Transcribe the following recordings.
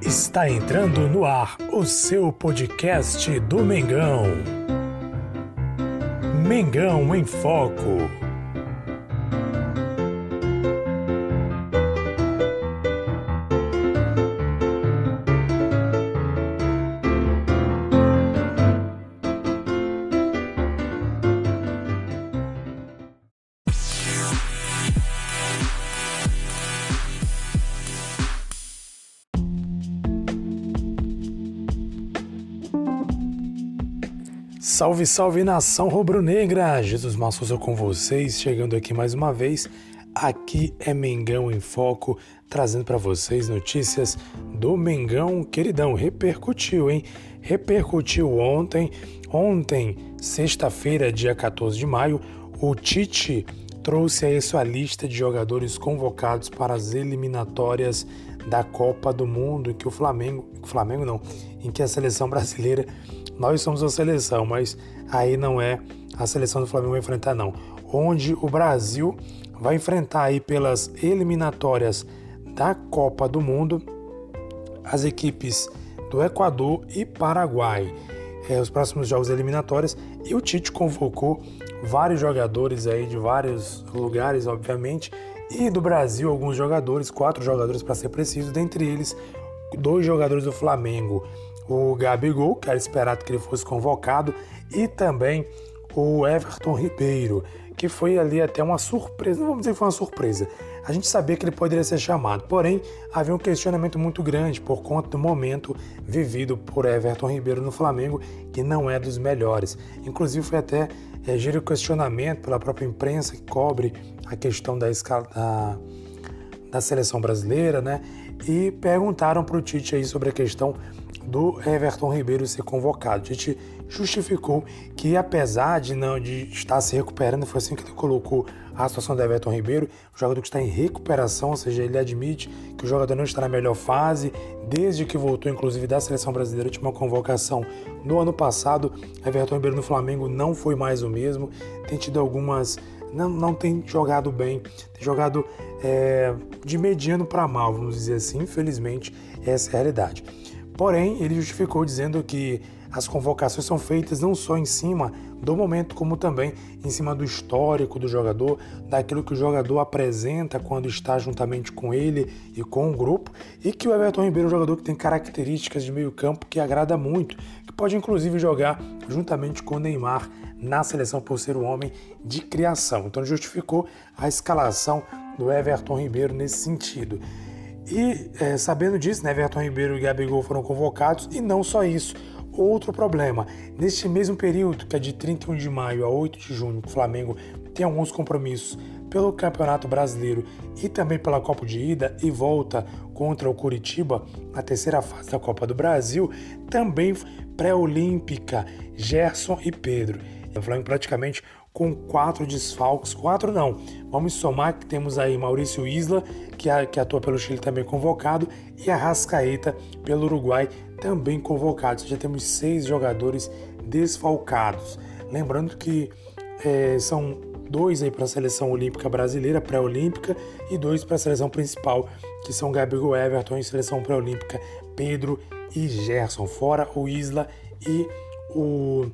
Está entrando no ar o seu podcast do Mengão. Mengão em Foco. Salve, salve nação rubro-negra! Jesus Massoso com vocês, chegando aqui mais uma vez. Aqui é Mengão em Foco, trazendo para vocês notícias do Mengão queridão. Repercutiu, hein? Repercutiu ontem. Ontem, sexta-feira, dia 14 de maio, o Tite trouxe aí sua lista de jogadores convocados para as eliminatórias da Copa do Mundo, em que o Flamengo, Flamengo não, em que a seleção brasileira nós somos a seleção, mas aí não é a seleção do Flamengo vai enfrentar não. Onde o Brasil vai enfrentar aí pelas eliminatórias da Copa do Mundo as equipes do Equador e Paraguai. É, os próximos jogos eliminatórios e o Tite convocou vários jogadores aí de vários lugares, obviamente, e do Brasil alguns jogadores, quatro jogadores para ser preciso, dentre eles dois jogadores do Flamengo, o Gabigol, que era esperado que ele fosse convocado, e também o Everton Ribeiro, que foi ali até uma surpresa, não vamos dizer que foi uma surpresa. A gente sabia que ele poderia ser chamado, porém havia um questionamento muito grande por conta do momento vivido por Everton Ribeiro no Flamengo, que não é dos melhores. Inclusive foi até é, gera o questionamento pela própria imprensa que cobre a questão da escala da, da seleção brasileira, né? E perguntaram para o Tite aí sobre a questão do Everton Ribeiro ser convocado. A gente justificou que, apesar de não de estar se recuperando, foi assim que ele colocou a situação do Everton Ribeiro, o jogador que está em recuperação, ou seja, ele admite que o jogador não está na melhor fase, desde que voltou, inclusive, da seleção brasileira, última convocação no ano passado. Everton Ribeiro no Flamengo não foi mais o mesmo, tem tido algumas. Não, não tem jogado bem, tem jogado é, de mediano para mal, vamos dizer assim. Infelizmente, essa é a realidade. Porém, ele justificou dizendo que as convocações são feitas não só em cima do momento, como também em cima do histórico do jogador, daquilo que o jogador apresenta quando está juntamente com ele e com o grupo, e que o Everton Ribeiro é um jogador que tem características de meio-campo que agrada muito, que pode inclusive jogar juntamente com o Neymar na seleção por ser um homem de criação. Então justificou a escalação do Everton Ribeiro nesse sentido. E é, sabendo disso, né, Everton Ribeiro e Gabigol foram convocados e não só isso. Outro problema, neste mesmo período, que é de 31 de maio a 8 de junho, o Flamengo tem alguns compromissos pelo Campeonato Brasileiro e também pela Copa de Ida e volta contra o Curitiba na terceira fase da Copa do Brasil, também pré-olímpica, Gerson e Pedro. O Flamengo praticamente com quatro desfalques, quatro não, vamos somar que temos aí Maurício Isla, que, que atua pelo Chile também convocado, e a Rascaeta pelo Uruguai também convocado. Já temos seis jogadores desfalcados. Lembrando que é, são dois aí para a seleção olímpica brasileira, pré-olímpica, e dois para a seleção principal, que são Gabigol Everton e seleção pré-olímpica Pedro e Gerson, fora o Isla e o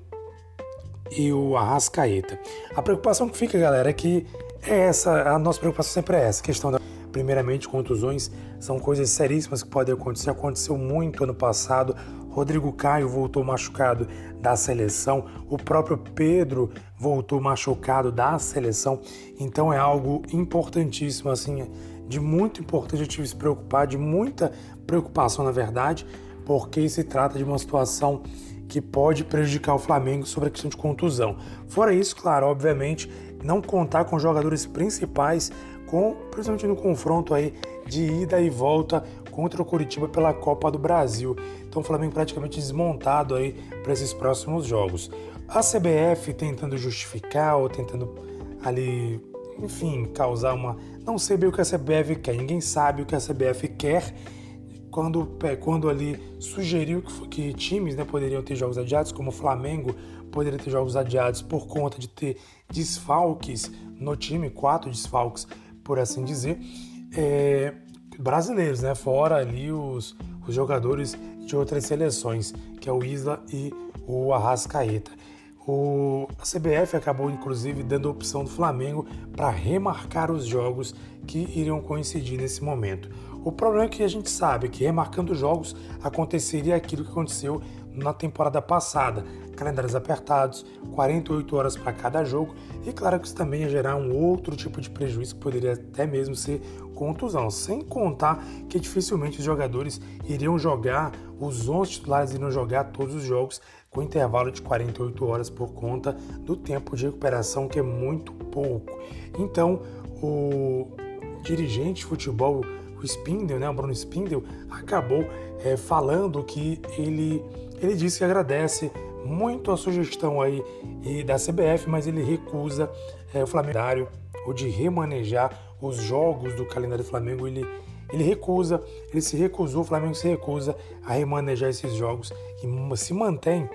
e o Arrascaeta. A preocupação que fica, galera, é que é essa, a nossa preocupação sempre é essa, questão da primeiramente contusões são coisas seríssimas que podem acontecer, aconteceu muito ano passado. Rodrigo Caio voltou machucado da seleção, o próprio Pedro voltou machucado da seleção. Então é algo importantíssimo assim, de muito importante a gente se preocupar, de muita preocupação na verdade, porque se trata de uma situação que pode prejudicar o Flamengo sobre a questão de contusão. Fora isso, claro, obviamente, não contar com jogadores principais, com, principalmente no confronto aí de ida e volta contra o Curitiba pela Copa do Brasil. Então o Flamengo praticamente desmontado aí para esses próximos jogos. A CBF tentando justificar ou tentando ali, enfim, causar uma. Não sei bem o que a CBF quer, ninguém sabe o que a CBF quer quando, quando ali sugeriu que, que times né, poderiam ter jogos adiados, como o Flamengo poderia ter jogos adiados por conta de ter desfalques no time, quatro desfalques, por assim dizer, é, brasileiros, né? Fora ali os, os jogadores de outras seleções, que é o Isla e o Arrascaeta. O, a CBF acabou inclusive dando a opção do Flamengo para remarcar os jogos que iriam coincidir nesse momento. O problema é que a gente sabe que remarcando jogos aconteceria aquilo que aconteceu na temporada passada, calendários apertados, 48 horas para cada jogo, e claro que isso também ia gerar um outro tipo de prejuízo que poderia até mesmo ser contusão, sem contar que dificilmente os jogadores iriam jogar, os 11 titulares iriam jogar todos os jogos com intervalo de 48 horas por conta do tempo de recuperação que é muito pouco. Então, o dirigente de futebol, o Spindel, né, o Bruno Spindel, acabou é, falando que ele, ele disse que agradece muito a sugestão aí da CBF, mas ele recusa é, o Flamengo ou de remanejar os jogos do calendário do Flamengo. Ele, ele recusa, ele se recusou, o Flamengo se recusa a remanejar esses jogos e se mantém,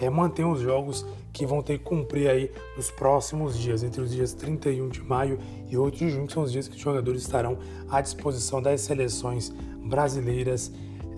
é, os jogos que vão ter que cumprir aí nos próximos dias, entre os dias 31 de maio e 8 de junho, que são os dias que os jogadores estarão à disposição das seleções brasileiras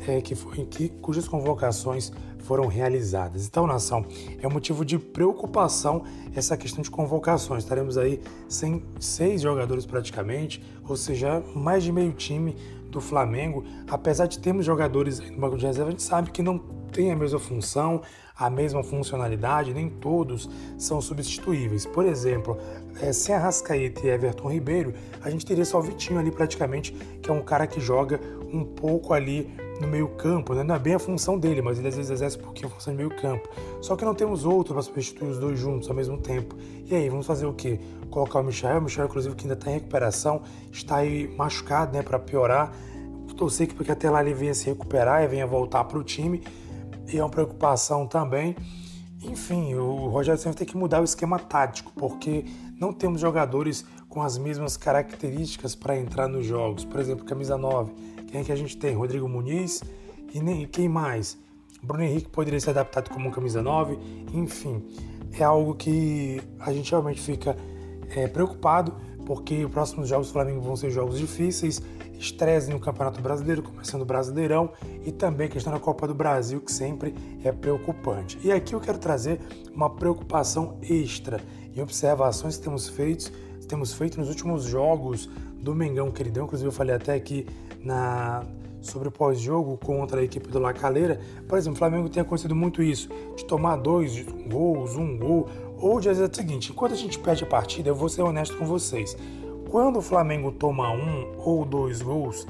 é, que, foi, que cujas convocações foram realizadas. Então, nação, é motivo de preocupação essa questão de convocações. Estaremos aí sem seis jogadores praticamente, ou seja, mais de meio time do Flamengo. Apesar de termos jogadores no banco de reserva, a gente sabe que não tem a mesma função, a mesma funcionalidade, nem todos são substituíveis. Por exemplo, é, sem Arrascaeta e Everton Ribeiro, a gente teria só o Vitinho ali praticamente, que é um cara que joga um pouco ali no meio campo, né? não é bem a função dele, mas ele às vezes exerce um pouquinho a função de meio campo. Só que não temos outro para substituir os dois juntos ao mesmo tempo. E aí, vamos fazer o quê? Colocar o Michel, o Michel inclusive que ainda está em recuperação, está aí machucado né, para piorar. Torcer que porque até lá ele venha se recuperar e venha voltar para o time. E é uma preocupação também. Enfim, o Rogério sempre tem que mudar o esquema tático, porque não temos jogadores com as mesmas características para entrar nos jogos. Por exemplo, camisa 9 quem é que a gente tem? Rodrigo Muniz e nem, quem mais? Bruno Henrique poderia ser adaptado como camisa 9, enfim, é algo que a gente realmente fica é, preocupado, porque os próximos jogos do Flamengo vão ser jogos difíceis, estresse no Campeonato Brasileiro, começando o Brasileirão, e também questão da Copa do Brasil, que sempre é preocupante. E aqui eu quero trazer uma preocupação extra e observações que temos feito, temos feito nos últimos jogos do Mengão Queridão, inclusive eu falei até aqui na, sobre o pós-jogo contra a equipe do La Calera, por exemplo, o Flamengo tem acontecido muito isso, de tomar dois gols, um gol, ou de dizer o seguinte, enquanto a gente perde a partida, eu vou ser honesto com vocês, quando o Flamengo toma um ou dois gols,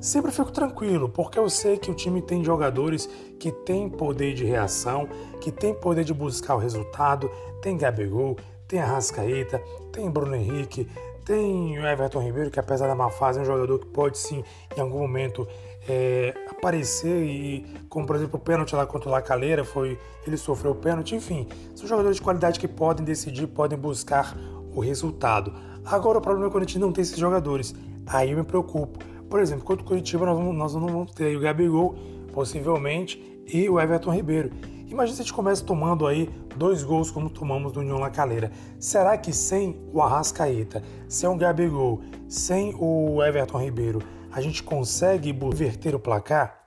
sempre fico tranquilo, porque eu sei que o time tem jogadores que têm poder de reação, que tem poder de buscar o resultado, tem Gabigol, tem Arrascaeta, tem Bruno Henrique, tem o Everton Ribeiro, que apesar da má fase, é um jogador que pode sim, em algum momento, é, aparecer e, como por exemplo o pênalti lá contra o Lacaleira, foi, ele sofreu o pênalti, enfim, são jogadores de qualidade que podem decidir, podem buscar o resultado. Agora o problema é quando a gente não tem esses jogadores, aí eu me preocupo. Por exemplo, contra o Curitiba nós, nós não vamos ter o Gabigol, possivelmente, e o Everton Ribeiro. Imagina se a gente começa tomando aí dois gols como tomamos do União La Calera. Será que sem o Arrascaeta, sem o Gabigol, sem o Everton Ribeiro, a gente consegue inverter o placar?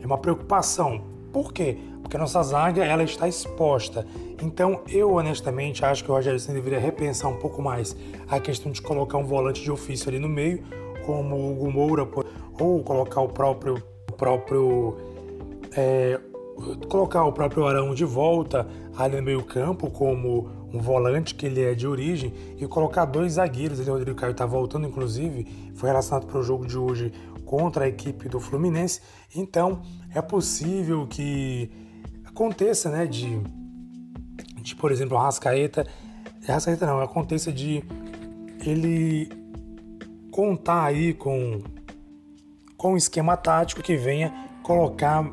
É uma preocupação. Por quê? Porque a nossa zaga ela está exposta. Então eu honestamente acho que o Rogério Senna deveria repensar um pouco mais a questão de colocar um volante de ofício ali no meio, como o Hugo Moura, ou colocar o próprio, o próprio é, colocar o próprio Arão de volta ali no meio campo como um volante que ele é de origem e colocar dois zagueiros. Ele, o Rodrigo Caio está voltando, inclusive, foi relacionado para o jogo de hoje contra a equipe do Fluminense. Então é possível que aconteça, né, de, de por exemplo, o Rascaeta, Rascaeta não, aconteça de ele contar aí com com um esquema tático que venha colocar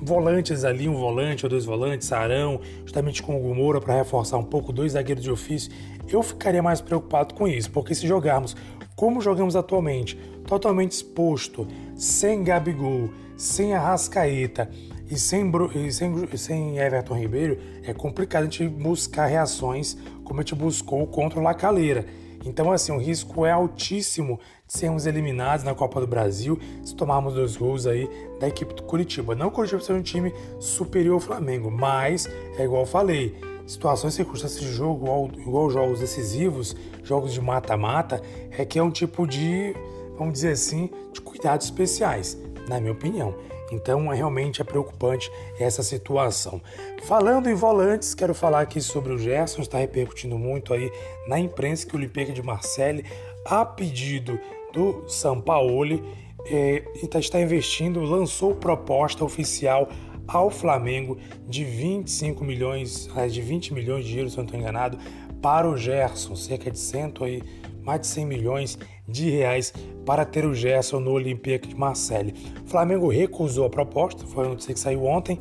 volantes ali, um volante ou dois volantes, Arão, justamente com o Gumora para reforçar um pouco, dois zagueiros de ofício, eu ficaria mais preocupado com isso, porque se jogarmos como jogamos atualmente, totalmente exposto, sem Gabigol, sem Arrascaeta e sem, e sem, sem Everton Ribeiro, é complicado a gente buscar reações como a gente buscou contra o Lacaleira. Então, assim, o risco é altíssimo de sermos eliminados na Copa do Brasil se tomarmos dois gols aí da equipe do Curitiba. Não o Curitiba seja um time superior ao Flamengo, mas é igual eu falei, situações e circunstâncias de jogo, igual jogos decisivos, jogos de mata-mata, é que é um tipo de, vamos dizer assim, de cuidados especiais, na minha opinião. Então, realmente é preocupante essa situação. Falando em volantes, quero falar aqui sobre o Gerson, está repercutindo muito aí na imprensa que o Olympique de Marseille, a pedido do Sampaoli, é, está investindo, lançou proposta oficial ao Flamengo de 25 milhões, de 20 milhões de euros, se não estou enganado, para o Gerson, cerca de 100 aí, mais de 100 milhões de reais para ter o Gerson no Olympique de Marseille. O Flamengo recusou a proposta, foi uma notícia que saiu ontem,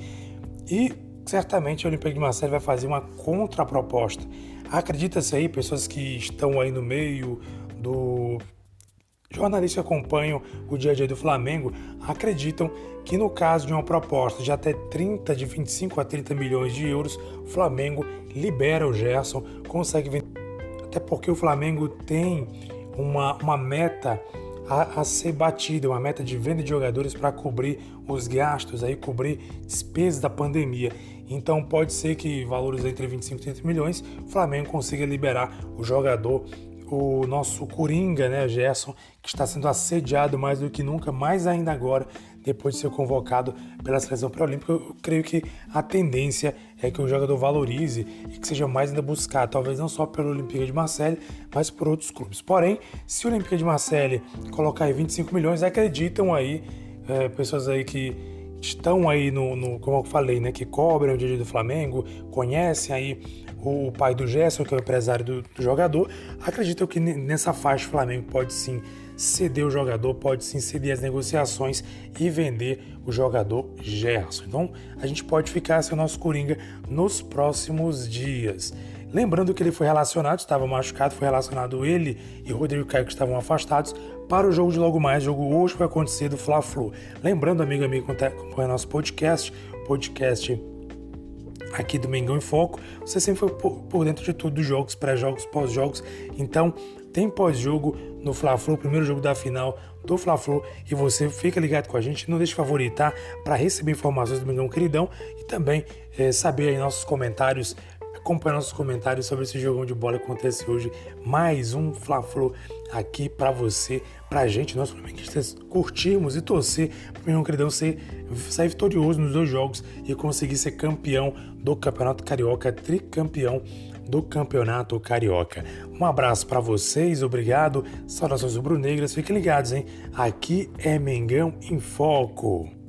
e certamente o Olympique de Marseille vai fazer uma contraproposta. Acredita-se aí, pessoas que estão aí no meio do jornalistas que acompanham o dia a dia do Flamengo acreditam que no caso de uma proposta de até 30, de 25 a 30 milhões de euros, o Flamengo libera o Gerson, consegue vender. Até porque o Flamengo tem uma, uma meta a, a, ser batida, uma meta de venda de jogadores para cobrir os gastos, aí cobrir despesas da pandemia. Então pode ser que valores entre 25 e 30 milhões, o Flamengo consiga liberar o jogador o nosso Coringa, né, Gerson, que está sendo assediado mais do que nunca, mais ainda agora, depois de ser convocado pela seleção pré-olímpica. Eu creio que a tendência é que o jogador valorize e que seja mais ainda buscado, talvez não só pelo Olympique de Marseille, mas por outros clubes. Porém, se o Olympique de Marseille colocar aí 25 milhões, acreditam aí, é, pessoas aí que estão aí no, no, como eu falei, né, que cobram o dia do Flamengo, conhecem aí o pai do Gerson, que é o empresário do, do jogador, acreditam que nessa faixa o Flamengo pode sim ceder o jogador, pode sim ceder as negociações e vender o jogador Gerson. Então a gente pode ficar sem o nosso Coringa nos próximos dias. Lembrando que ele foi relacionado, estava machucado, foi relacionado ele e Rodrigo Caio que estavam afastados para o jogo de logo mais. Jogo hoje vai acontecer do Fla-Flu. Lembrando, amigo, amigo, acompanha nosso podcast, podcast aqui do Mengão em Foco, você sempre foi por, por dentro de tudo, dos jogos, pré-jogos, pós-jogos. Então, tem pós-jogo no Fla-Flu, primeiro jogo da final do Fla-Flu, e você fica ligado com a gente, não deixe de favoritar para receber informações do Mengão Queridão e também é, saber aí nossos comentários acompanhar nossos comentários sobre esse jogão de bola que acontece hoje. Mais um Fla-Flu aqui para você, pra gente, nós flamenguistas, curtirmos e torcer para o meu queridão ser, sair vitorioso nos dois jogos e conseguir ser campeão do Campeonato Carioca, tricampeão do Campeonato Carioca. Um abraço para vocês, obrigado. Saudações rubro-negras, fiquem ligados, hein? Aqui é Mengão em Foco.